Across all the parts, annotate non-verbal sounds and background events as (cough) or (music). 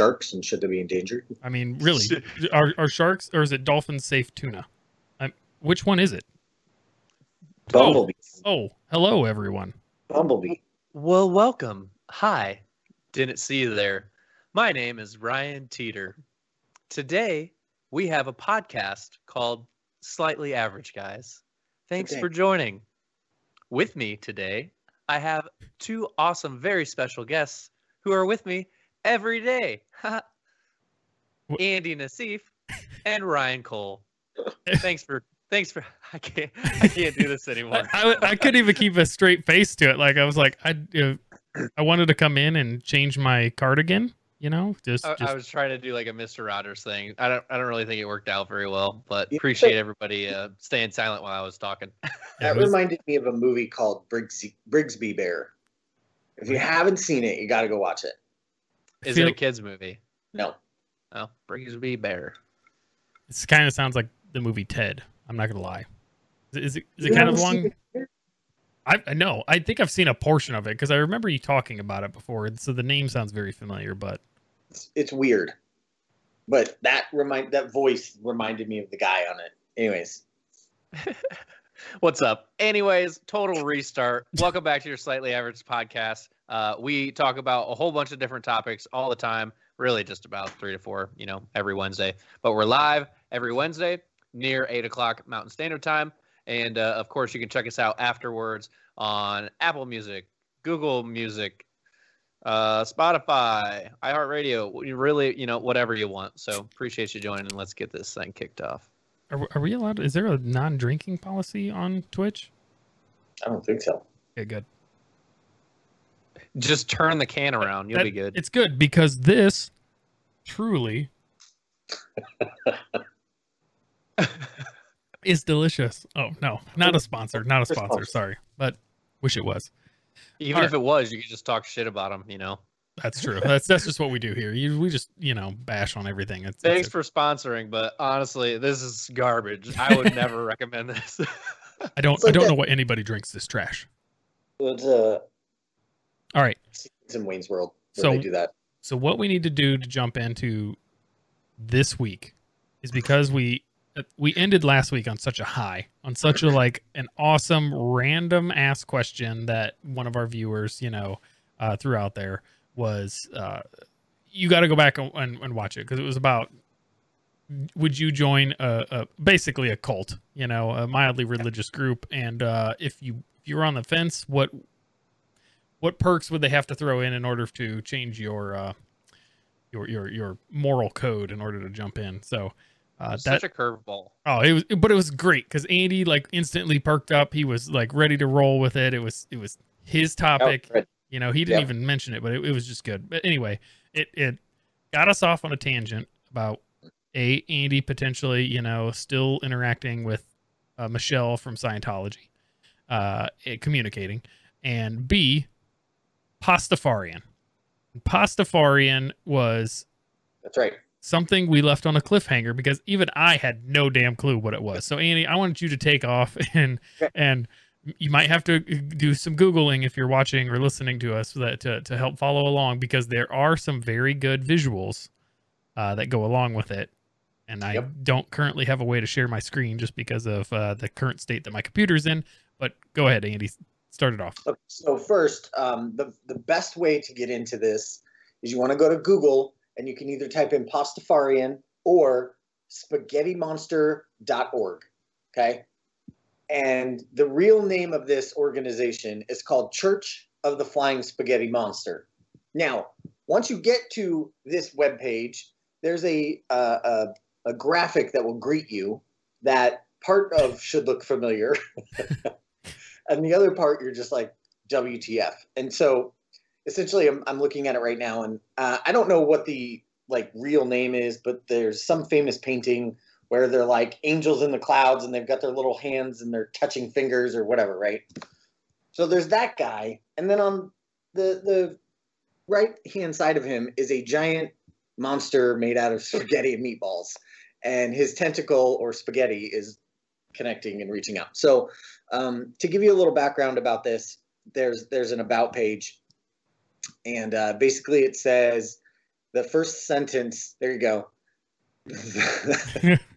sharks and should they be endangered? I mean, really, (laughs) are, are sharks or is it dolphins safe tuna? i which one is it? Bumblebee. Oh, oh, hello everyone. Bumblebee. Well, welcome. Hi. Didn't see you there. My name is Ryan Teeter. Today, we have a podcast called Slightly Average Guys. Thanks Okay. for joining. With me today, I have two awesome, very special guests who are with me every day. (laughs) Andy Nassif and Ryan Cole. (laughs) Thanks for thanks for I can't I can't do this anymore. I, I, I couldn't even keep a straight face to it. Like I was like, I, you know, I wanted to come in and change my cardigan. You know, just, I, just I was trying to do like a Mr. Rogers thing. I don't I don't really think it worked out very well, but appreciate everybody uh, staying silent while I was talking. (laughs) That was- reminded me of a movie called Brigsy, Brigsby Bear. If you haven't seen it, you got to go watch it. Is feel- it a kids movie? No, Oh, Brigsby Bear. It kind of sounds like the movie Ted. I'm not gonna lie. Is it, is it, is it You kind of long? I, I know. I think I've seen a portion of it because I remember you talking about it before. and So the name sounds very familiar, but It's, it's weird, but that remind that voice reminded me of the guy on it. Anyways, (laughs) What's up? Anyways, total restart. Welcome back to your Slightly Average podcast. Uh, we talk about a whole bunch of different topics all the time, really just about three to four, you know, every Wednesday. But we're live every Wednesday near eight o'clock Mountain Standard Time. And uh, of course, you can check us out afterwards on Apple Music, Google Music, uh, Spotify, iHeartRadio. Really, you know, whatever you want. So appreciate you joining let's get this thing kicked off. Are, are we allowed? Is there a non-drinking policy on Twitch? I don't think so. Okay, good. Just turn the can around. You'll That- be good. It's good because this truly (laughs) is delicious. Oh no, not a sponsor, not a sponsor. Sorry, but wish it was. Even All if it was, you could just talk shit about them, you know. That's true. That's that's just what we do here. You, we just you know bash on everything. It's, Thanks it's for sponsoring, but honestly, this is garbage. I would (laughs) never recommend this. (laughs) I don't It's I don't that- know what anybody drinks this trash. It's uh, All right. it's in Wayne's World. where So- they do that. So what we need to do to jump into this week is because we uh, we ended last week on such a high, on such a (laughs) like an awesome random ass question that one of our viewers, you know, uh, threw out there was uh, you got to go back and, and, and watch it because it was about would you join a, a basically a cult, you know, a mildly religious group, and uh, if you if you were on the fence, what what perks would they have to throw in in order to change your uh, your your your moral code in order to jump in? So uh, that Such a curveball. oh, it was but it was great because Andy like instantly perked up. He was like ready to roll with it. It was it was his topic. Oh, right. You know, he didn't Yep. even mention it, but it, it was just good. But anyway, it it got us off on a tangent about a Andy potentially, you know, still interacting with uh, Michelle from Scientology, uh, communicating, and B, Pastafarian. Pastafarian was That's right. something we left on a cliffhanger because even I had no damn clue what it was. So Andy, I wanted you to take off (laughs) and and you might have to do some googling if you're watching or listening to us that to, to help follow along because there are some very good visuals uh, that go along with it. And I Yep. don't currently have a way to share my screen just because of uh, the current state that my computer's in. But go ahead, Andy. Start it off. Okay, so first, um, the the best way to get into this is you want to go to Google and you can either type in Pastafarian or SpaghettiMonster.org. Okay, and the real name of this organization is called Church of the Flying Spaghetti Monster. Now, once you get to this webpage, there's a, uh, a a graphic that will greet you that part of should look familiar. (laughs) and the other part you're just like WTF. And so essentially I'm, I'm looking at it right now and uh, I don't know what the like real name is, but there's some famous painting where they're like angels in the clouds and they've got their little hands and they're touching fingers or whatever, right? So there's that guy. And then on the the right hand side of him is a giant monster made out of (laughs) spaghetti and meatballs. And his tentacle or spaghetti is connecting and reaching out. So um, to give you a little background about this, there's there's an about page, and uh, basically it says the first sentence. There you go. (laughs) (laughs)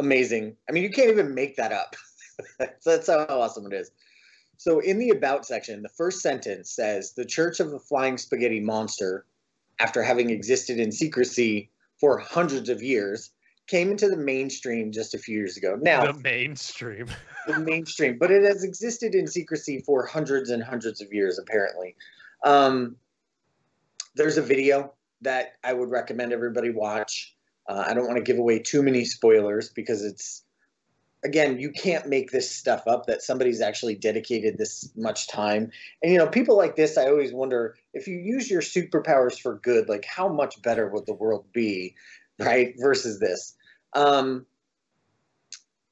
Amazing. I mean, you can't even make that up. so (laughs) that's how awesome it is. So, in the About section, the first sentence says The Church of the Flying Spaghetti Monster, after having existed in secrecy for hundreds of years, came into the mainstream just a few years ago. Now, the mainstream. (laughs) the mainstream, but it has existed in secrecy for hundreds and hundreds of years, apparently. Um, there's a video that I would recommend everybody watch. Uh, I don't want to give away too many spoilers because it's, again, you can't make this stuff up that somebody's actually dedicated this much time. And, you know, people like this, I always wonder if you use your superpowers for good, like how much better would the world be, right? Versus this. Um,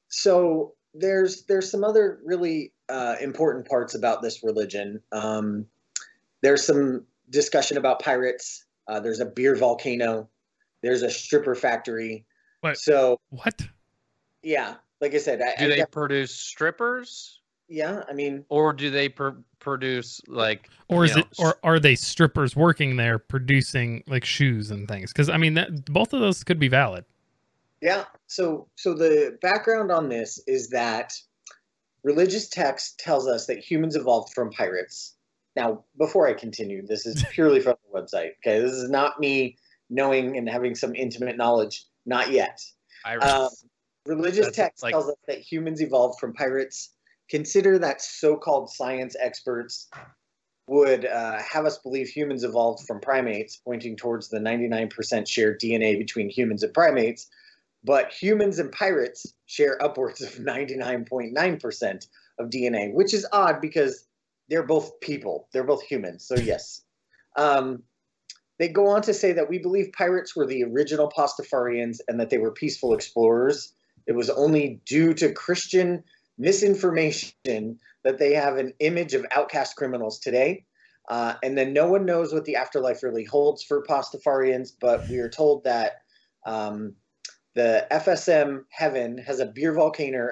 so there's there's some other really uh, important parts about this religion. Um, there's some discussion about pirates. Uh, there's a beer volcano. There's a stripper factory. What? So What? yeah, like I said, I, Do I they def- produce strippers, yeah, I mean, or do they pr- produce like? Or is know, it or are they strippers working there producing like shoes and things? Because I mean that both of those could be valid. Yeah. So so the background on this is that religious text tells us that humans evolved from pirates. Now, before I continue, this is purely from the website. Okay, this is not me knowing and having some intimate knowledge. Not yet. Um, religious That's text like- tells us that humans evolved from pirates. Consider that so-called science experts would uh, have us believe humans evolved from primates, pointing towards the 99% shared DNA between humans and primates. But humans and pirates share upwards of 99.9% of DNA, which is odd because they're both people. They're both humans. So, yes. Um, they go on to say that we believe pirates were the original Pastafarians and that they were peaceful explorers. It was only due to Christian misinformation that they have an image of outcast criminals today. Uh, and then no one knows what the afterlife really holds for Pastafarians, but we are told that um, the FSM heaven has a beer volcano,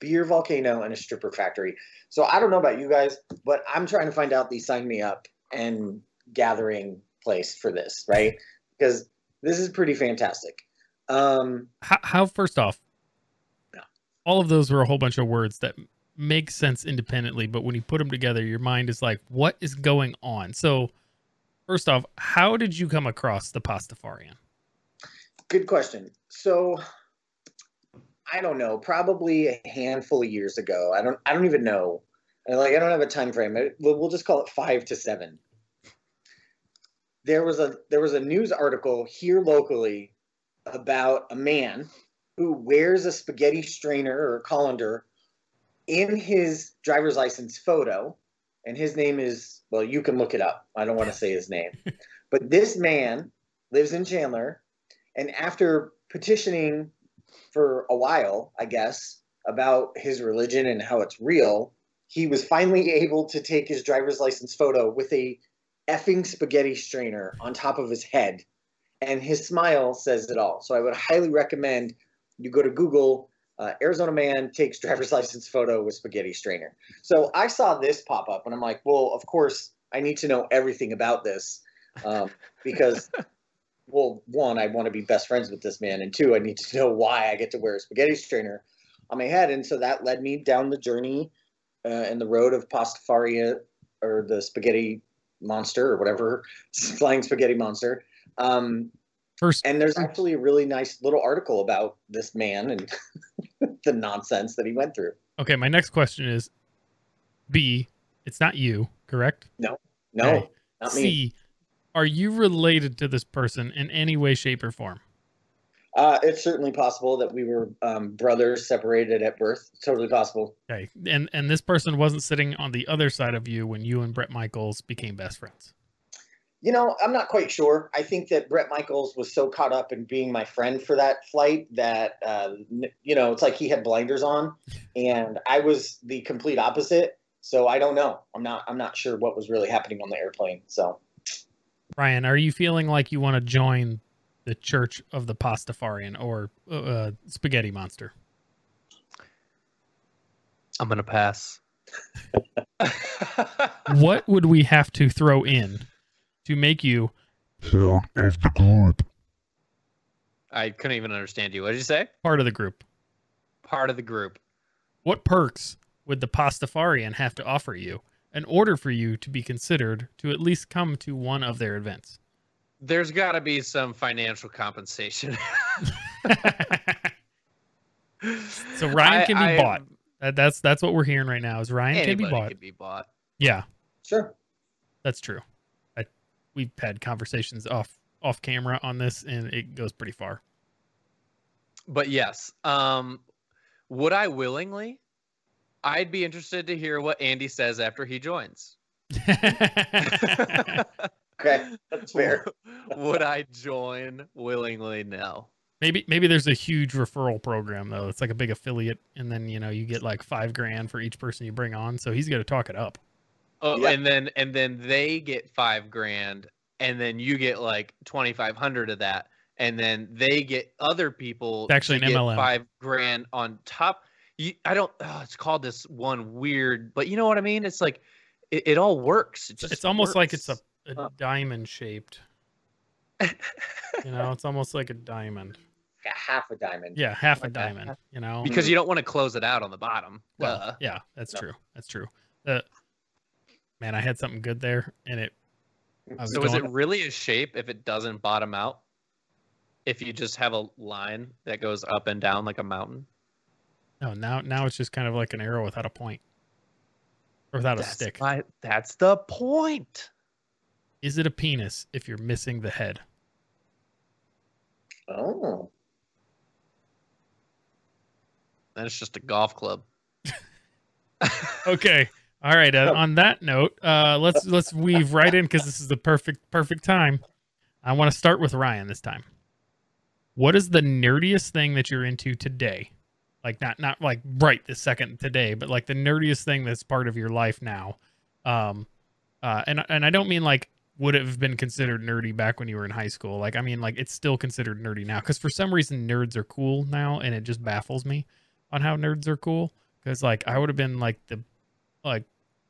beer volcano, and a stripper factory. So I don't know about you guys, but I'm trying to find out the sign me up and gathering place for this, right? Because this is pretty fantastic. Um, How, how first off, all of those were a whole bunch of words that make sense independently, but when you put them together, your mind is like, what is going on? So, first off, how did you come across the Pastafarian? Good question. So I don't know, probably a handful of years ago. I don't I don't even know. Like I don't have a time frame. We'll we'll just call it 5 to 7. There was a there was a news article here locally about a man who wears a spaghetti strainer or a colander in his driver's license photo and his name is well you can look it up. I don't want to say his name. (laughs) but this man lives in Chandler and after petitioning for a while, I guess, about his religion and how it's real, he was finally able to take his driver's license photo with a effing spaghetti strainer on top of his head. And his smile says it all. So I would highly recommend you go to Google, uh, Arizona man takes driver's (laughs) license photo with spaghetti strainer. So I saw this pop up and I'm like, well, of course, I need to know everything about this um, (laughs) because well, one, I want to be best friends with this man, and two, I need to know why I get to wear a spaghetti strainer on my head, and so that led me down the journey uh, and the road of Pastafaria or the spaghetti monster or whatever, (laughs) flying spaghetti monster. Um, First, and there's actually a really nice little article about this man and (laughs) the nonsense that he went through. okay, my next question is B, it's not you, correct? No, Okay. not me. C, are you related to this person in any way, shape, or form? Uh, it's certainly possible that we were um, brothers separated at birth. Totally possible. Okay. And and this person wasn't sitting on the other side of you when you and Bret Michaels became best friends. You know, I'm not quite sure. I think that Bret Michaels was so caught up in being my friend for that flight that, uh, you know, it's like he had blinders on, and I was the complete opposite. So I don't know. I'm not. I'm not sure what was really happening on the airplane. So Ryan, are you feeling like you want to join the Church of the Pastafarian or uh, uh, Spaghetti Monster? I'm gonna pass. (laughs) what would we have to throw in to make you Part of the group. I couldn't even understand you. What did you say? Part of the group. Part of the group. What perks would the Pastafarian have to offer you in order for you to be considered to at least come to one of their events? There's got to be some financial compensation. (laughs) so Ryan I- can be I bought. That, that's that's what we're hearing right now. Is Ryan can be bought? can be bought. Yeah, Sure. that's true. I, we've had conversations off off camera on this, and it goes pretty far. But yes, um, would I willingly? I'd be interested to hear what Andy says after he joins. (laughs) (laughs) Okay, that's fair. (laughs) would I join willingly? No. maybe maybe there's a huge referral program though. It's like a big affiliate, and then you know you get like five grand for each person you bring on. So he's got to talk it up. Oh, Yeah. and then and then they get five grand, and then you get like twenty five hundred of that, and then they get other people It's actually to an get MLM. five grand on top. You, I don't. Oh, it's called this one weird, but you know what I mean. It's like it, it all works. It It's, just it's almost like it's a, works. A Huh. diamond shaped. (laughs) you know, it's almost like a diamond. Like a half a diamond. Yeah, half a Like that. diamond. You know, because you don't want to close it out on the bottom. Well, Duh. yeah, that's No. true. That's true. Uh, man, I had something good there, and it. I was So is it really a shape if it doesn't bottom out? If you just have a line that goes up and down like a mountain? No, now now it's just kind of like an arrow without a point, or without a stick. my- that's the point. Is it a penis if you're missing the head? Oh. Then it's just a golf club. (laughs) Okay. All right. Uh, on that note, uh, let's let's weave right in because this is the perfect perfect time. I want to start with Ryan this time. What is the nerdiest thing that you're into today? Like not not like right this second today, but like the nerdiest thing that's part of your life now. Um, uh, and and I don't mean like would have been considered nerdy back when you were in high school. Like I mean like it's still considered nerdy now because for some reason nerds are cool now, and it just baffles me on how nerds are cool. Because like I would have been like the like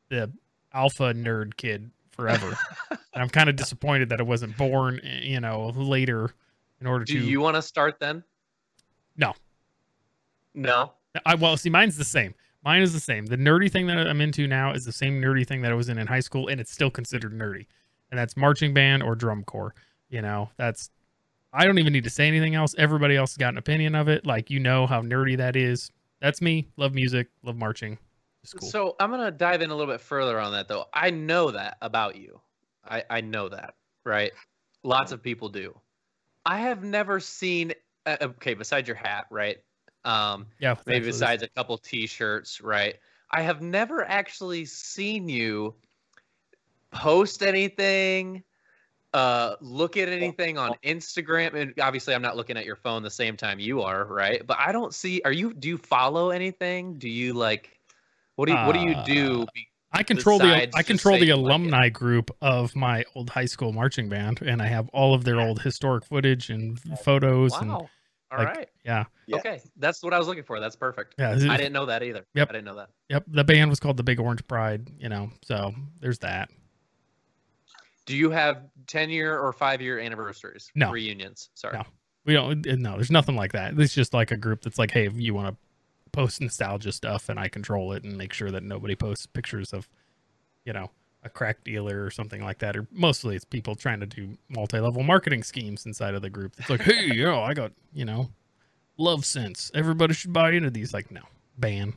the alpha nerd kid forever. and (laughs) I'm kind of disappointed that I wasn't born, eh, you know, later in order Do to. Do you want to start then? No. No. I well, see, mine's the same. Mine is the same. The nerdy thing that I'm into now is the same nerdy thing that I was in in high school, and it's still considered nerdy, and that's marching band or drum corps. You know, that's. I don't even need to say anything else. Everybody else has got an opinion of it. Like you know how nerdy that is. That's me. Love music. Love marching. It's cool. So I'm gonna dive in a little bit further on that though. I know that about you. I I know that, right? Lots of people do. I have never seen. Uh, okay, besides your hat, right? Um, yeah. maybe besides a couple T-shirts, right? I have never actually seen you post anything, uh, look at anything on Instagram, and obviously I'm not looking at your phone the same time you are, right? But I don't see. Are you? Do you follow anything? Do you like? What do you What do you do? Uh, I control the I control the saying, like, alumni group of my old high school marching band, and I have all of their old historic footage and photos. And Wow. All right. like, yeah, Yeah. Okay, that's what I was looking for. That's perfect. yeah. I didn't know that either. Yep. I didn't know that. Yep, the band was called the Big Orange Pride. You know, so there's that. Do you have 10 year or five year anniversaries? No. Reunions. Sorry. No. We don't. No, there's nothing like that. It's just like a group that's like, hey, if you want to post nostalgia stuff, and I control it and make sure that nobody posts pictures of, you know, a crack dealer or something like that. Or mostly it's people trying to do multi-level marketing schemes inside of the group. It's like, hey, yo, I got you know, love sense. Everybody should buy into these. Like, no, ban.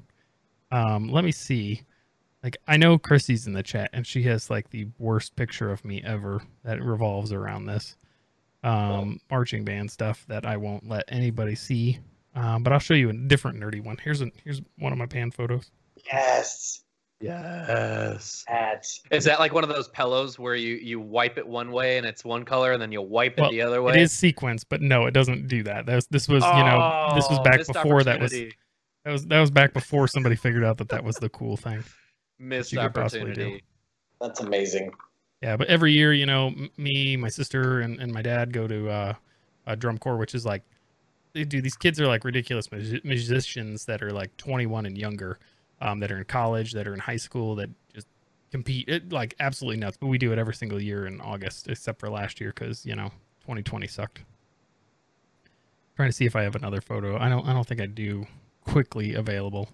Um, let me see. Like, I know Chrissy's in the chat, and she has like the worst picture of me ever that revolves around this um, marching band stuff that I won't let anybody see. Um, but I'll show you a different nerdy one. Here's a here's one of my pan photos. Yes. Yes. That. Is that like one of those pillows where you you wipe it one way and it's one color and then you wipe it Well, the other way? It is sequenced, but no, it doesn't do that. That was, this was you know this was Oh, back before that was that was that was back before somebody figured out that that was the cool thing. Missed you could possibly do. opportunity. That's amazing. Yeah, but every year, you know, me, my sister, and, and my dad go to uh, a drum corps, which is like, they do. These kids are like ridiculous musi- musicians that are like 21 and younger, um, that are in college, that are in high school, that just compete it, like absolutely nuts. But we do it every single year in August, except for last year because you know 2020 sucked. Trying to see if I have another photo. I don't. I don't think I do. Quickly available.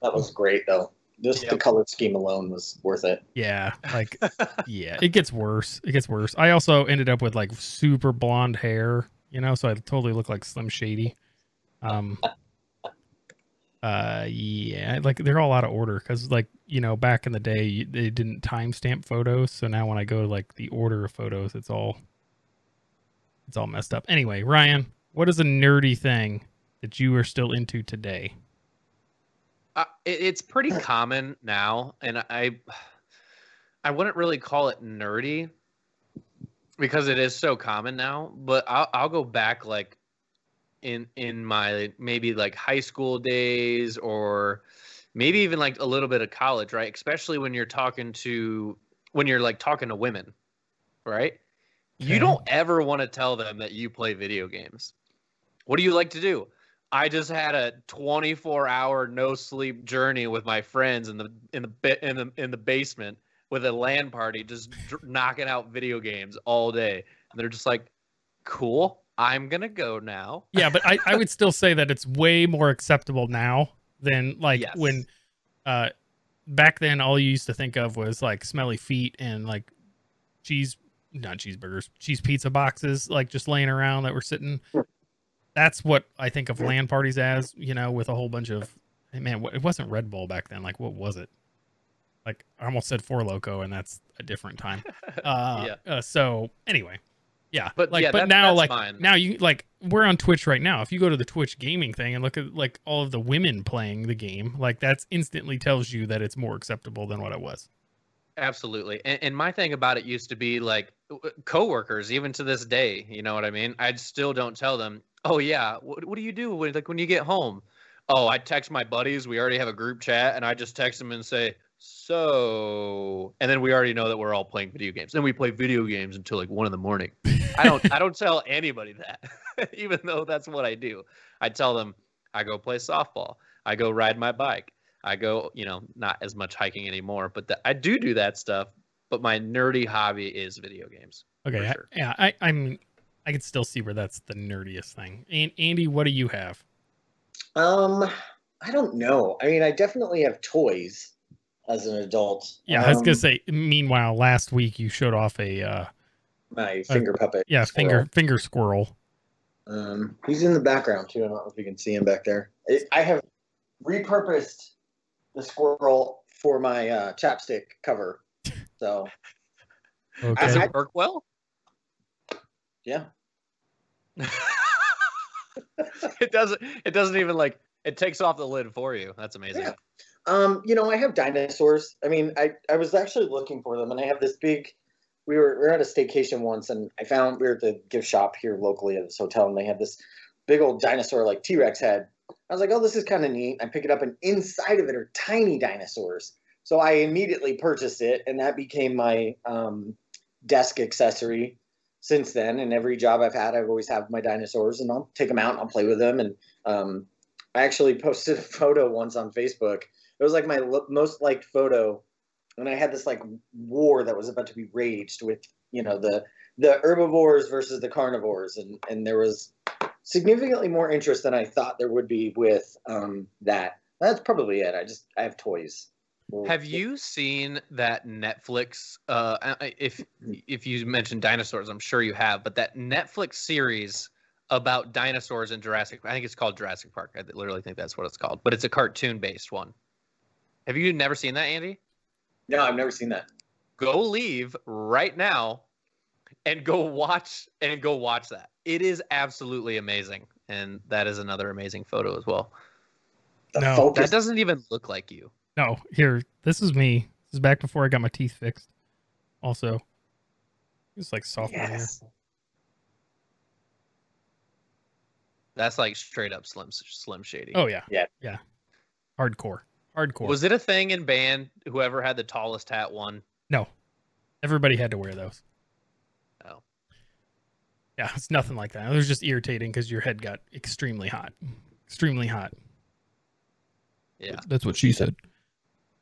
That was great though. Just the Yep. color scheme alone was worth it. Yeah, like (laughs) yeah, it gets worse. It gets worse. I also ended up with like super blonde hair, you know, so I totally look like Slim Shady. Um (laughs) uh yeah, like they're all out of order cuz like, you know, back in the day you- they didn't timestamp photos, so now when I go to like the order of photos, it's all it's all messed up. Anyway, Ryan, what is a nerdy thing that you are still into today? Uh, it, it's pretty common now, and I I wouldn't really call it nerdy because it is so common now. But I'll I'll go back like in in my maybe like high school days or maybe even like a little bit of college, right? Especially when you're talking to when you're like talking to women, right? You don't ever want to tell them that you play video games. What do you like to do? I just had a 24 hour no sleep journey with my friends in the in the in the in the basement with a LAN party, just dr- knocking out video games all day. And they're just like, "Cool, I'm gonna go now." (laughs) Yeah, but I, I would still say that it's way more acceptable now than like Yes. when uh back then all you used to think of was like smelly feet and like cheese not cheeseburgers, cheese pizza boxes like just laying around that were sitting. That's what I think of LAN parties as, you know, with a whole bunch of hey, man, it wasn't Red Bull back then. Like what was it? Like I almost said Four Loco and that's a different time. (laughs) Uh, Yeah. uh so anyway, yeah. But like yeah, but that- now like fine. now you like we're on Twitch right now. If you go to the Twitch gaming thing and look at like all of the women playing the game, like that's instantly tells you that it's more acceptable than what it was. Absolutely. And, and my thing about it used to be like coworkers, even to this day. You know what I mean? I still don't tell them. Oh yeah, what, what do you do when like when you get home? Oh, I text my buddies. We already have a group chat, and I just text them and say, "So," and then we already know that we're all playing video games. Then we play video games until like one in the morning. I don't. I don't tell anybody that, (laughs) even though that's what I do. I tell them I go play softball. I go ride my bike. I go, you know, not as much hiking anymore, but the, I do do that stuff. But my nerdy hobby is video games. Okay, For I- yeah, I I mean I can still see where that's the nerdiest thing. And Andy, what do you have? Um, I don't know. I mean, I definitely have toys as an adult. Yeah, I was gonna Um, say. Meanwhile, last week you showed off a uh, my finger puppet. yeah finger squirrel. finger squirrel. Um, he's in the background too. I don't know if you can see him back there. It, I have repurposed the squirrel for my uh, chapstick cover. So Okay. Does it work well? Yeah, (laughs) it doesn't. It doesn't even like. It takes off the lid for you. That's amazing. Yeah. Um, you know, I have dinosaurs. I mean, I, I was actually looking for them, and I have this big. We were we were at a staycation once, and I found we were at the gift shop here locally at this hotel, and they had this big old dinosaur like T Rex head. I was like, oh, this is kind of neat. I pick it up, and inside of it are tiny dinosaurs. So I immediately purchased it, and that became my um, desk accessory since then. And every job I've had, I've always have my dinosaurs, and I'll take them out and I'll play with them. And um, I actually (laughs) posted a photo once on Facebook. It was like my most liked photo, and I had this like war that was about to be raged with you know the the herbivores versus the carnivores, and and there was significantly more interest than I thought there would be with um, that. That's probably it. I just I have toys. Well, Have you seen that Netflix? Uh, I- I- if if you mentioned dinosaurs, I'm sure you have. But that Netflix series about dinosaurs in Jurassic, I think it's called Jurassic Park. I literally think that's what it's called. But it's a cartoon based one. Have you never seen that, Andy? No, I've never seen that. Go leave right now, and go watch and go watch that. It is absolutely amazing, and that is another amazing photo as well. The No, focus. That doesn't even look like you. No, here. This is me. This is back before I got my teeth fixed. Also, it's like sophomore year. yes. That's like straight up slim slim shady. Oh yeah. Yeah. Yeah. Hardcore. Hardcore. Was it a thing in band? Whoever had the tallest hat won. no. Everybody had to wear those. Oh. Yeah, it's nothing like that. It was just irritating because your head got extremely hot. Extremely hot. Yeah. That's what she said.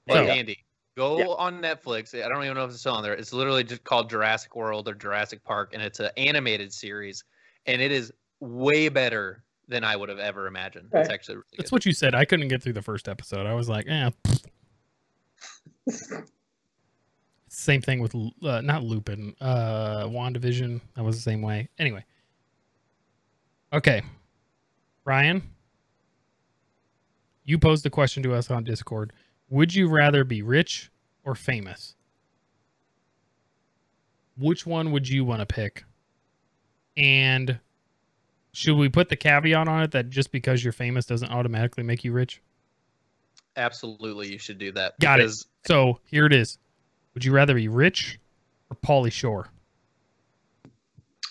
Hey So- Andy, Go Yeah. on Netflix. I don't even know if it's still on there. It's literally just called Jurassic World or Jurassic Park, and it's an animated series, and it is way better than I would have ever imagined. It's actually really That's good. what you said. I couldn't get through the first episode. I was like, eh. (laughs) Same thing with uh, not Lupin, uh, Wandavision. That was the same way. Anyway. Okay. Ryan, you posed a question to us on Discord. Would you rather be rich or famous? Which one would you want to pick? And should we put the caveat on it that just because you're famous doesn't automatically make you rich? Absolutely, you should do that. Got it. So here it is. Would you rather be rich or Pauly Shore?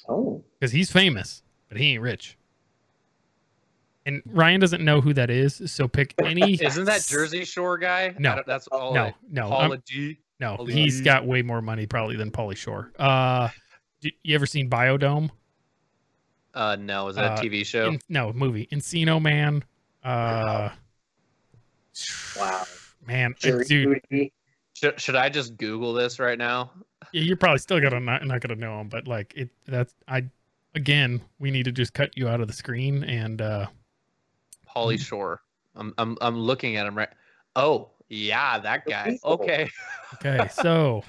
Oh, Because he's famous, but he ain't rich. And Ryan doesn't know who that is, so pick (laughs) any. Isn't that Jersey Shore guy? No. That's all. No, I- no, Pauly D. no. Pauly He's Shore. got way more money probably than Pauly Shore. Uh, you ever seen Bio-Dome? Uh, no, is that a Uh, TV show? In- no, movie. Encino Man. Uh, Wow. man, uh, jury dude, duty. should, should I just Google this right now? yeah, you're probably still gonna not, not gonna know him, but like it. That's I. Again, we need to just cut you out of the screen and uh Pauly Mhm. Shore. I'm I'm I'm looking at him right. Oh yeah, that guy. Okay. Okay, so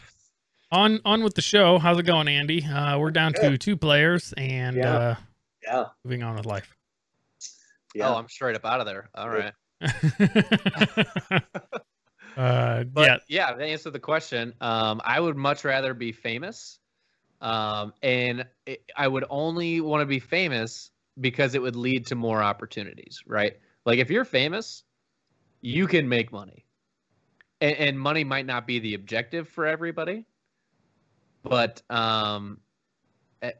on on with the show. How's it going, Andy? Uh, we're down to two players and Yeah. uh, Yeah. moving on with life. Yeah. Oh, I'm straight up out of there. All right. (laughs) uh, (laughs) But yeah, yeah. to answer the question, um, I would much rather be famous, um, and it, I would only want to be famous because it would lead to more opportunities, right? Like if you're famous, you can make money, and, and money might not be the objective for everybody, but um, eh,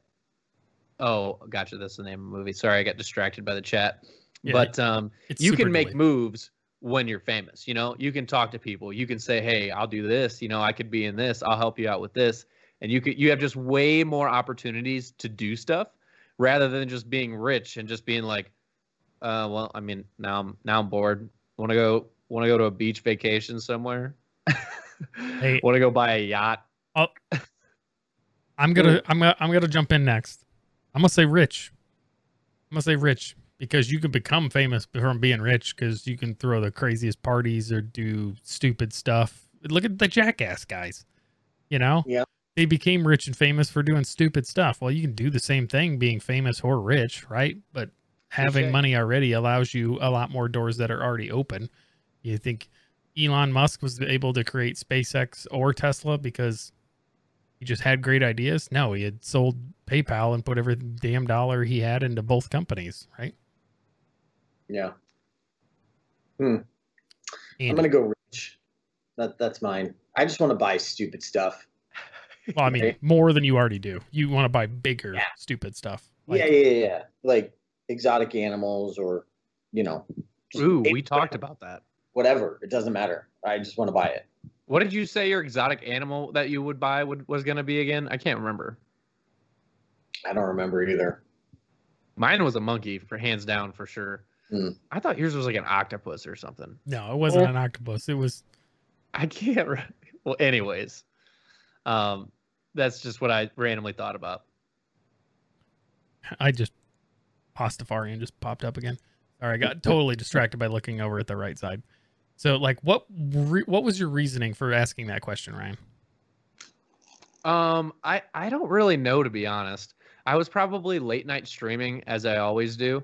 oh, gotcha. That's the name of the movie. Sorry, I got distracted by the chat. Yeah, but um, you can make delayed. moves when you're famous you know you can talk to people you can say hey i'll do this you know i could be in this i'll help you out with this and you could you have just way more opportunities to do stuff rather than just being rich and just being like uh well i mean now i'm now i'm bored want to go want to go to a beach vacation somewhere (laughs) Hey. want to go buy a yacht I'm gonna I'm gonna I'm gonna jump in next. I'm gonna say rich. I'm gonna say rich because you can become famous from being rich because you can throw the craziest parties or do stupid stuff. Look at the jackass guys. You know? Yeah. They became rich and famous for doing stupid stuff. Well, you can do the same thing being famous or rich, right? But having Touche. money already allows you a lot more doors that are already open. You think Elon Musk was able to create SpaceX or Tesla because he just had great ideas? No, he had sold PayPal and put every damn dollar he had into both companies, right? Yeah. Hmm. I'm gonna go rich. That that's mine. I just want to buy stupid stuff. Well, I mean, okay. more than you already do. You want to buy bigger, Yeah. stupid stuff. yeah, yeah, yeah, yeah. Like exotic animals or you know. ooh we stuff. talked about that Whatever. It doesn't matter. I just want to buy it. what did you say your exotic animal that you would buy would, was going to be again i can't remember I don't remember either. Mine was a monkey for hands down for sure. Hmm. I thought yours was like an octopus or something. No, it wasn't Oh. an octopus. It was I can't. Re- well, anyways, um, that's just what I randomly thought about. I just Pastafarian just popped up again. Sorry, I got (laughs) totally distracted by looking over at the right side. So, like, what re- what was your reasoning for asking that question, Ryan? Um, I I don't really know to be honest. I was probably late night streaming as I always do,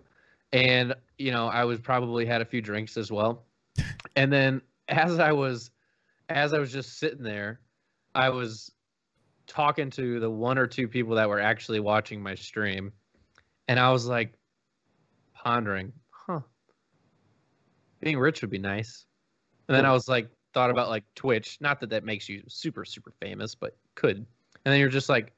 and you know I was probably had a few drinks as well, (laughs) and then as I was as I was just sitting there, I was talking to the one or two people that were actually watching my stream, and I was like pondering, huh, being rich would be nice. And then I was like, thought about like Twitch. Not that that makes you super super famous, but could. And then you're just like,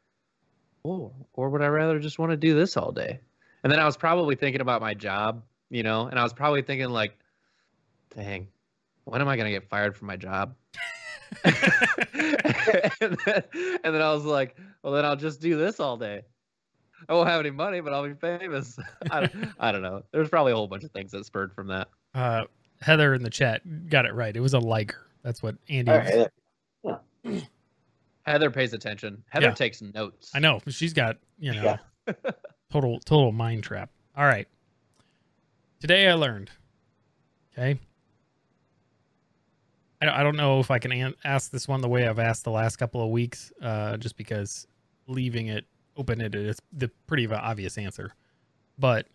oh, or would I rather just want to do this all day? And then I was probably thinking about my job, you know, and I was probably thinking like, dang, when am I gonna get fired from my job? (laughs) (laughs) (laughs) and, then, and then I was like, well, then I'll just do this all day. I won't have any money, but I'll be famous. (laughs) I, don't- I don't know. There's probably a whole bunch of things that spurred from that. Uh, Heather in the chat got it right. It was a liger. That's what Andy All was, right. (clears throat) Heather pays attention. Heather Yeah. takes notes. I know she's got you know Yeah. (laughs) total total mind trap. All right. Today I learned. Okay. I don't, know if I can an- ask this one the way I've asked the last couple of weeks, uh, just because leaving it open it is the pretty obvious answer. But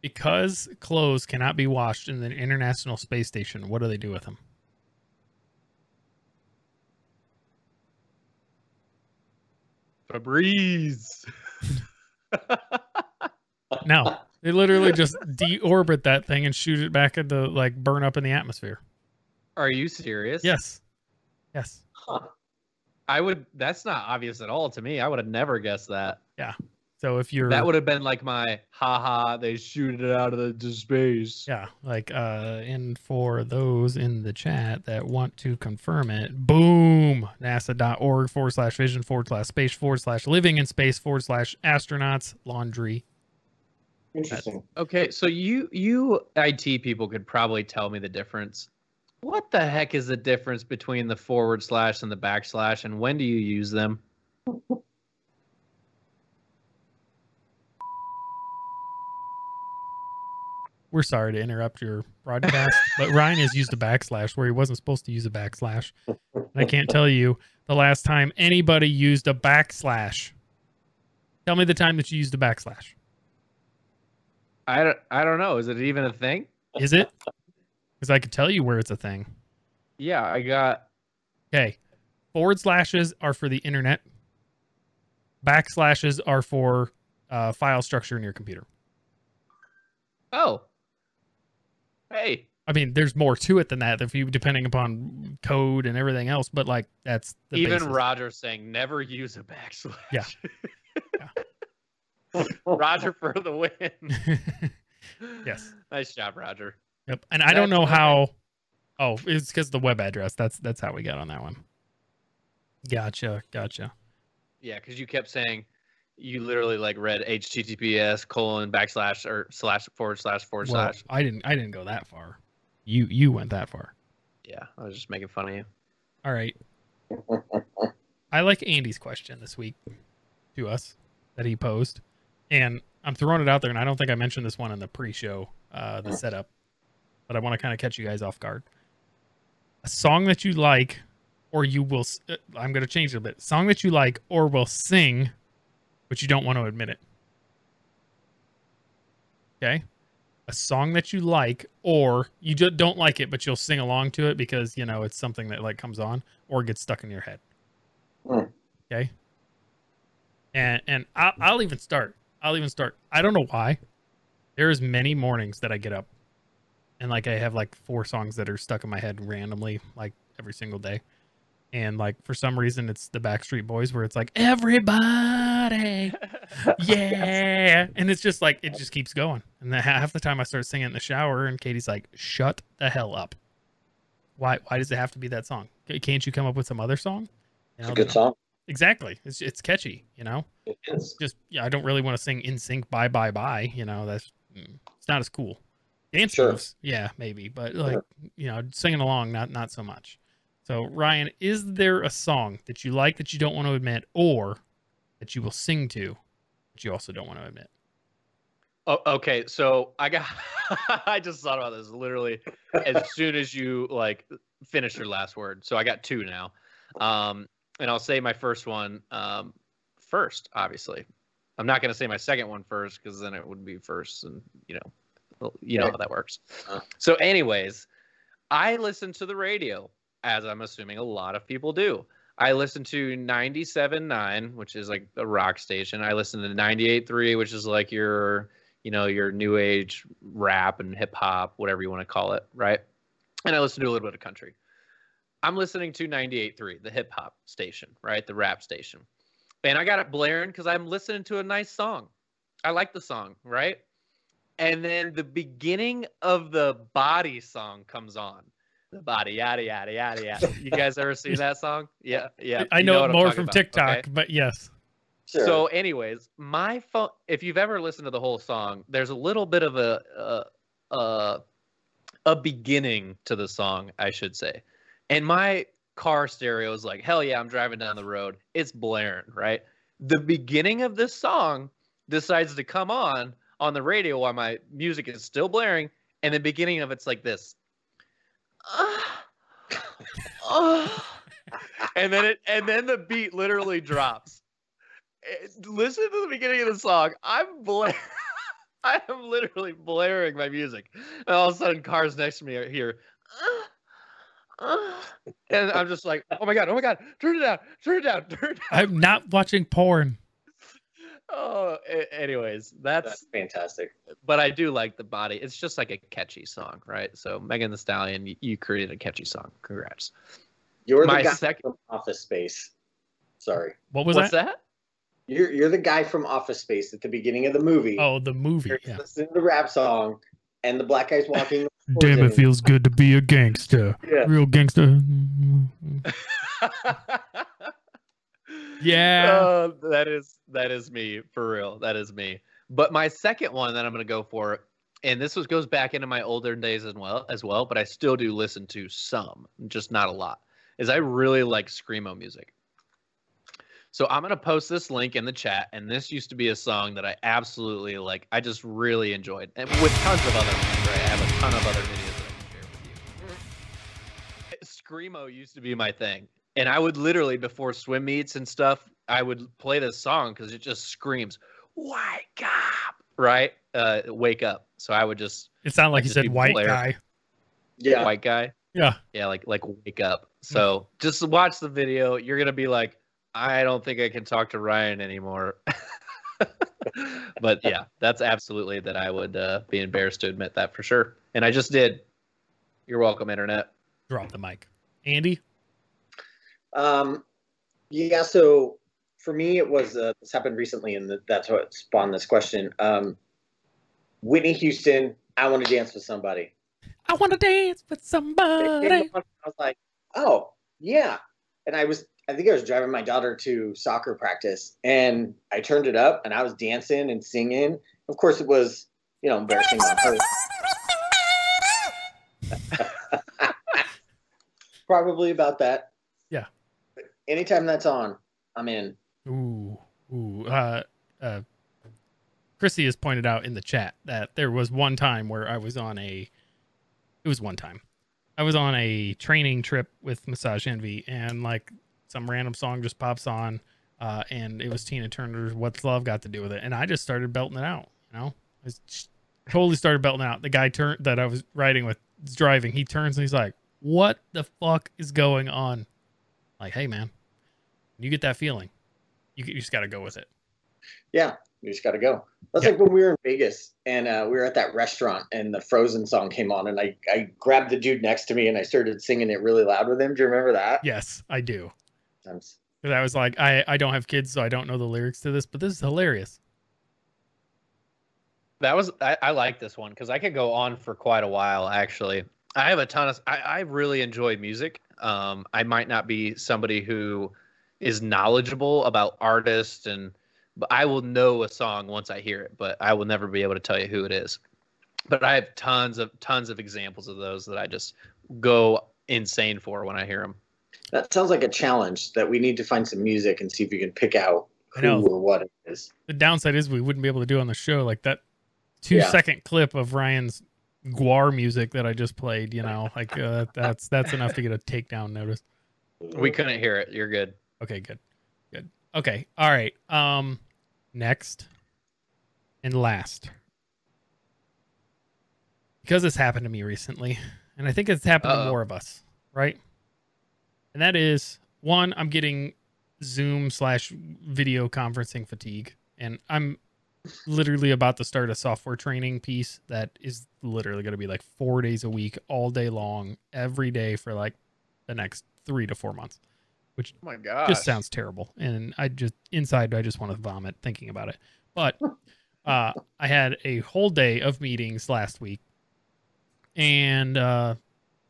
because clothes cannot be washed in the International Space Station, what do they do with them? Febreze. (laughs) No, they literally just deorbit that thing and shoot it back into like burn up in the atmosphere. Are you serious? Yes, yes. Huh. I would. That's not obvious at all to me. I would have never guessed that. Yeah. So if you're That would have been like my haha. They shoot it out of the, the space. yeah, like uh, and for those in the chat that want to confirm it, boom, NASA.org forward slash vision forward slash space forward slash living in space forward slash astronauts laundry. Interesting. Okay, so you you IT people could probably tell me the difference. What the heck is the difference between the forward slash and the backslash, and when do you use them? We're sorry to interrupt your broadcast, (laughs) but Ryan has used a backslash where he wasn't supposed to use a backslash. And I can't tell you the last time anybody used a backslash. Tell me the time that you used a backslash. I don't, I don't know. Is it even a thing? Is it? Because I could tell you where it's a thing. Yeah, I got. Okay. Forward slashes are for the internet. Backslashes are for uh, file structure in your computer. Oh. Hey. I mean, there's more to it than that if you depending upon code and everything else, but like that's the Even basis. Roger saying never use a backslash. Yeah. (laughs) (laughs) Roger for the win. (laughs) Yes. Nice job, Roger. Yep. And I don't know how. Oh, it's because the web address. That's that's how we got on that one. Gotcha. Gotcha. Yeah, because you kept saying you literally like read HTTPS colon backslash or slash forward slash forward Well, slash. I didn't. I didn't go that far. You you went that far. Yeah, I was just making fun of you. All right. (laughs) I like Andy's question this week to us that he posed, and I'm throwing it out there. And I don't think I mentioned this one in the pre-show, uh, the setup, but I want to kind of catch you guys off guard. A song that you like, or you will. uh, I'm going to change it a bit. Song that you like or will sing, but you don't want to admit it. Okay. A song that you like, or you just don't like it, but you'll sing along to it because you know it's something that like comes on or gets stuck in your head. Hmm. Okay. And and I'll, I'll even start. I'll even start. I don't know why. There's many mornings that I get up, and like I have like four songs that are stuck in my head randomly, like every single day. And like for some reason, it's the Backstreet Boys, where it's like everybody, (laughs) yeah, and it's just like it just keeps going. And then half the time I start singing in the shower, and Katie's like, "Shut the hell up." Why? Why does it have to be that song? Can't you come up with some other song? It's a good song. Exactly. It's it's catchy. You know, It is. just yeah. I don't really want to sing NSYNC. Bye bye bye. You know, that's mm, it's not as cool. Dance Sure. moves, yeah, maybe, but like you know, singing along, not not so much. So Ryan, is there a song that you like that you don't want to admit, or that you will sing to, but you also don't want to admit? Oh, okay. So I got. (laughs) I just thought about this literally as (laughs) soon as you like finish your last word. So I got two now, um, and I'll say my first one um, first. Obviously, I'm not going to say my second one first because then it would be first, and you know, you know how that works. Uh. So, anyways, I listen to the radio as I'm assuming a lot of people do. I listen to 97.9, which is like a rock station. I listen to 98.3, which is like your, you know, your new age rap and hip hop, whatever you want to call it, right? And I listen to a little bit of country. I'm listening to 98.3, the hip hop station, right? The rap station. And I got it blaring because I'm listening to a nice song. I like the song, right? And then the beginning of the body song comes on. The body, yada, yada, yada, yada. You guys ever seen (laughs) that song? Yeah, yeah. I you know, it more from about, TikTok, okay? but yes. Sure. So, anyways, my phone. If you've ever listened to the whole song, there's a little bit of a a, a, a beginning to the song, I should say, and my car stereo is like, hell yeah, I'm driving down the road. It's blaring, right? The beginning of this song decides to come on on the radio while my music is still blaring, and the beginning of it's like this. Ah, (sighs) ah. and then it and then the beat literally drops. It- listen to the beginning of the song. I'm bla- (laughs) I am literally blaring my music, and all of a sudden, cars next to me are here. "Ah, ah," and I'm just like, oh my god, oh my god, turn it down, turn it down, (laughs) turn it down. I'm not watching porn. Oh, a- anyways, that's, That's fantastic. but I do like the body. It's just like a catchy song, right? So Megan Thee Stallion, you created a catchy song. Congrats. You're the My guy sec- from Office Space. Sorry. What was What's that? that? You're you're the guy from Office Space at the beginning of the movie. Oh, the movie. You're Yeah. listening to the rap song, and the black guy's walking. (laughs) Damn, him. it feels good to be a gangster. Yeah. Real gangster. (laughs) Yeah. Oh, that is that is me for real. That is me. But my second one that I'm going to go for, and this was goes back into my older days as well as well, but I still do listen to some, just not a lot. Is I really like screamo music. So I'm gonna post this link in the chat, and this used to be a song that I absolutely like. I just really enjoyed, and with tons of other ones. Right, I have a ton of other videos that I can share with you. Screamo used to be my thing, and I would literally before swim meets and stuff, I would play this song because it just screams "Wake up!" Right, uh, wake up. So I would just It sounded like you said white Blair. guy. Yeah. white guy. Yeah. Yeah, like like wake up. So just watch the video. You're gonna be like, I don't think I can talk to Ryan anymore. (laughs) but yeah, that's absolutely that I would uh, be embarrassed to admit that for sure. And I just did. You're welcome, internet. Drop the mic. Andy? Um, yeah. So for me, it was uh, this happened recently, and that's what spawned this question. Um, Whitney Houston, I want to dance with somebody. I want to dance with somebody. I was like, oh yeah, and I was. I think I was driving my daughter to soccer practice, and I turned it up, and I was dancing and singing. Of course, it was you know embarrassing on her. (laughs) Probably about that. Yeah. But anytime that's on, I'm in. Ooh, ooh. Uh, uh, Chrissy has pointed out in the chat that there was one time where I was on a. It was one time. I was on a training trip with Massage Envy, and like some random song just pops on, uh, and it was Tina Turner's "What's Love Got to Do with It," and I just started belting it out. You know, I totally started belting out. The guy turned that I was riding with, is driving. He turns and he's like, "What the fuck is going on?" Like, hey man, you get that feeling you, you just got to go with it. Yeah, you just got to go. That's Yeah. like when we were in Vegas and uh, we were at that restaurant and the Frozen song came on and I, I grabbed the dude next to me and I started singing it really loud with him. Do you remember that? Yes, I do. Times. Because I was like, I, I don't have kids, so I don't know the lyrics to this, but this is hilarious. That was I, I like this one because I could go on for quite a while actually. I have a ton of I, I really enjoy music. Um, I might not be somebody who is knowledgeable about artists and but I will know a song once I hear it, but I will never be able to tell you who it is. But I have tons of tons of examples of those that I just go insane for when I hear them. That sounds like a challenge that we need to find some music and see if we can pick out who know. or what it is. The downside is we wouldn't be able to do on the show like that two Yeah. second clip of Ryan's Guar music that I just played. You know, like uh, that's that's enough to get a takedown notice. We couldn't hear it. You're good. Okay, good, good. Okay, all right. Um, next and last, because this happened to me recently, and I think it's happened to Uh-oh. more of us, right? And that is one, I'm getting Zoom slash video conferencing fatigue, and I'm literally about to start a software training piece that is literally going to be like four days a week, all day long, every day for like the next three to four months Oh my god. just sounds terrible. And i just inside i just want to vomit thinking about it. But (laughs) uh i had a whole day of meetings last week. And uh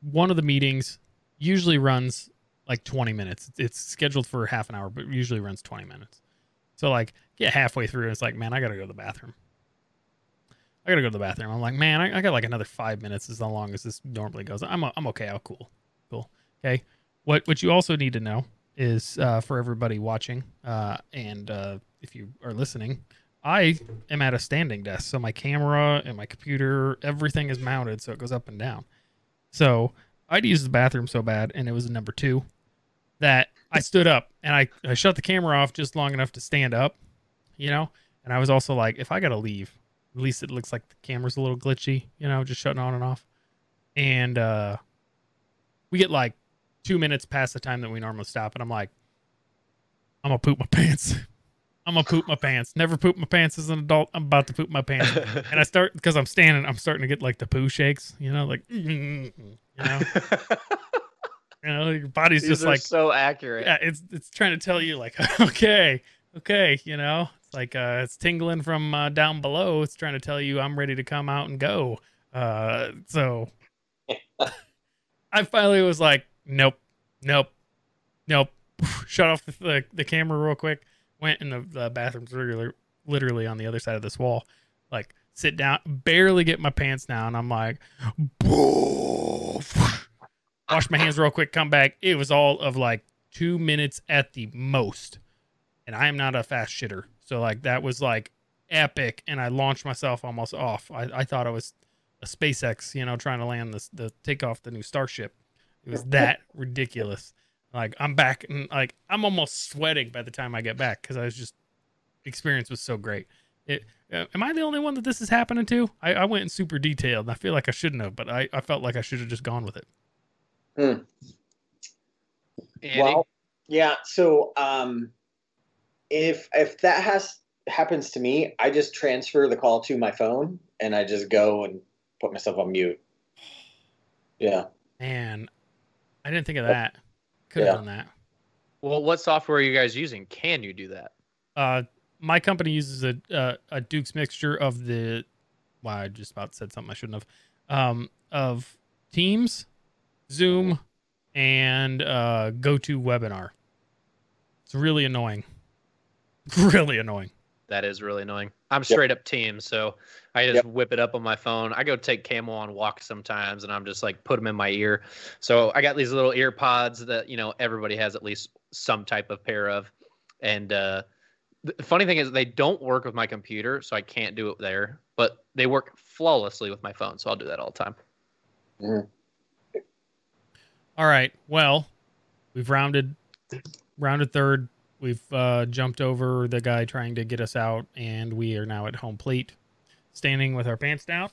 one of the meetings usually runs like 20 minutes. It's scheduled for half an hour but usually runs 20 minutes. So like get halfway through and it's like man i gotta go to the bathroom. I gotta go to the bathroom. I'm like man i, I got like another five minutes as long as this normally goes. I'm, I'm okay. I'll cool. Cool. Okay. What what you also need to know is uh, for everybody watching uh, and uh, if you are listening, I am at a standing desk, so my camera and my computer, everything is mounted, so it goes up and down. So I'd use the bathroom so bad, and it was a number two, that I stood up and I, I shut the camera off just long enough to stand up, you know. And I was also like, if I gotta leave, at least it looks like the camera's a little glitchy, you know, just shutting on and off. And uh, we get like two minutes past the time that we normally stop, and I'm like, I'm gonna poop my (laughs) pants. I'm gonna poop my pants. Never poop my pants as an adult. I'm about to poop my pants, (laughs) and I start because I'm standing. I'm starting to get like the poo shakes, you know, like (laughs) you know, you know, your body's These just like so accurate. yeah, it's it's trying to tell you like (laughs) okay, okay, you know, it's like uh, it's tingling from uh, down below. It's trying to tell you I'm ready to come out and go. Uh, so (laughs) I finally was like, nope, nope, nope. (laughs) Shut off the, the, the camera real quick. Went in the, the bathroom's literally, literally on the other side of this wall. Like, sit down, barely get my pants down. And I'm like, wash my hands real quick, come back. It was all of like two minutes at the most. And I am not a fast shitter. So, like, that was like epic. And I launched myself almost off. I, I thought I was a SpaceX, you know, trying to land this, the take off the new Starship. It was that (laughs) ridiculous. Like I'm back and like I'm almost sweating by the time I get back because I was just experience was so great. It, uh, am I the only one that this is happening to? I, I went in super detailed and I feel like I shouldn't have, but I, I felt like I should have just gone with it. Andy? Well, yeah. So um, if if that has happens to me, I just transfer the call to my phone and I just go and put myself on mute. Yeah. Man, I didn't think of that. Could have Yeah. done that. well, what software are you guys using? Can you do that? Uh, my company uses a uh, a Duke's mixture of the. Wow, I just about said something I shouldn't have. Um, of Teams, Zoom, and uh, GoToWebinar. It's really annoying. (laughs) really annoying. That is really annoying. I'm straight up Teams, so I just Yep. whip it up on my phone. I go take Camel on walks sometimes, and I'm just like put them in my ear. So I got these little ear pods that you know everybody has at least some type of pair of. And uh, the funny thing is, they don't work with my computer, so I can't do it there. But they work flawlessly with my phone, so I'll do that all the time. All right. Well, we've rounded rounded third. We've uh, jumped over the guy trying to get us out, and we are now at home plate, standing with our pants down.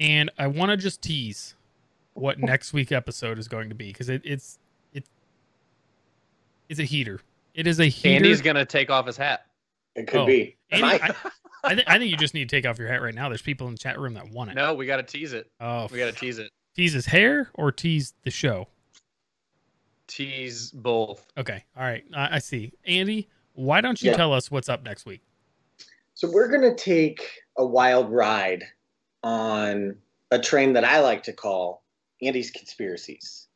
And I want to just tease what (laughs) next week episode is going to be because it, it's it it's a heater. It is a heater. Andy's gonna take off his hat. It could Oh. be. Andy, I- I, I, think I think you just need to take off your hat right now. There's people in the chat room that want it. No, we got to tease it. Oh, We got to tease it. Tease his hair or tease the show. Tease both. Okay. All right. I, I see. Andy, why don't you Yeah. tell us what's up next week? So we're gonna take a wild ride on a train that I like to call Andy's Conspiracies.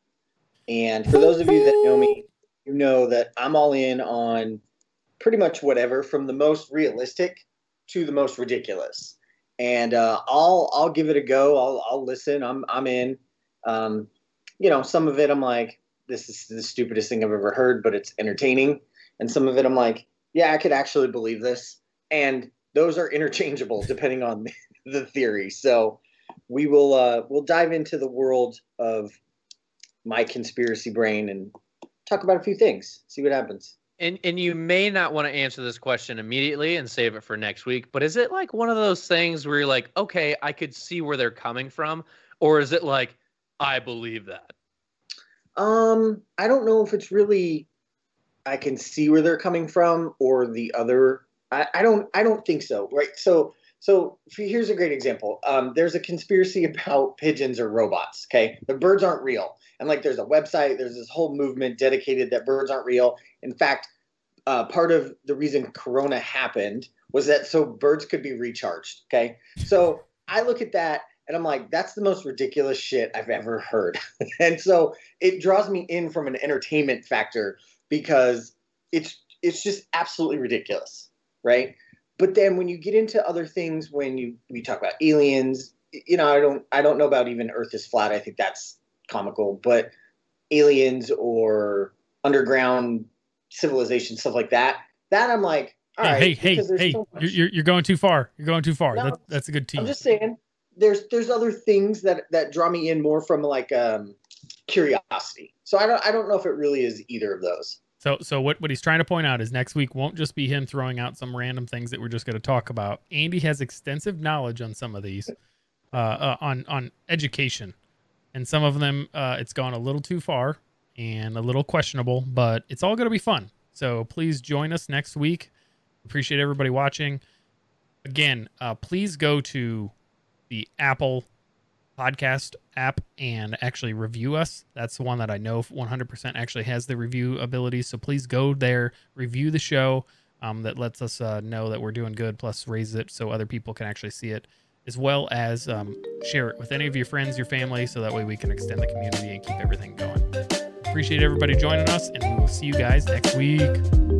And for those of you that know me, you know that I'm all in on pretty much whatever, from the most realistic to the most ridiculous. And uh, I'll I'll give it a go. I'll I'll listen. I'm I'm in. Um, you know, some of it I'm like, this is the stupidest thing I've ever heard, but it's entertaining. And some of it I'm like, yeah, I could actually believe this. And those are interchangeable (laughs) depending on (laughs) the theory. So we will uh, we'll dive into the world of my conspiracy brain and talk about a few things. See what happens. And and you may not want to answer this question immediately and save it for next week, but is it like one of those things where you're like, okay, I could see where they're coming from, or is it like, I believe that? Um, I don't know if it's really I can see where they're coming from or the other. I, I don't I don't think so. Right. So so here's a great example. Um, there's a conspiracy (laughs) about pigeons or robots. Okay, the birds aren't real, and like there's a website. There's this whole movement dedicated that birds aren't real. In fact, uh, part of the reason Corona happened was that so birds could be recharged. Okay, so I look at that and I'm like, that's the most ridiculous shit I've ever heard. (laughs) and so it draws me in from an entertainment factor because it's it's just absolutely ridiculous, right? But then when you get into other things, when you we talk about aliens, you know, I don't I don't know about even Earth is flat. I think that's comical, but aliens or underground civilization stuff like that. That I'm like, all right. hey, hey, hey, so you're, you're you're going too far. You're going too far. No, that, that's a good team. I'm just saying, there's there's other things that that draw me in more from like um curiosity. So I don't I don't know if it really is either of those. So, so what, what he's trying to point out is next week won't just be him throwing out some random things that we're just going to talk about. Andy has extensive knowledge on some of these, uh, uh, on on education, and some of them uh, it's gone a little too far and a little questionable, but it's all going to be fun. So please join us next week. Appreciate everybody watching. Again, uh, please go to the Apple podcast app and actually review us. That's the one that I know 100% actually has the review ability. So please go there, review the show. Um, that lets us uh, know that we're doing good, plus raise it so other people can actually see it, as well as um, share it with any of your friends, your family, so that way we can extend the community and keep everything going. Appreciate everybody joining us, and we will see you guys next week.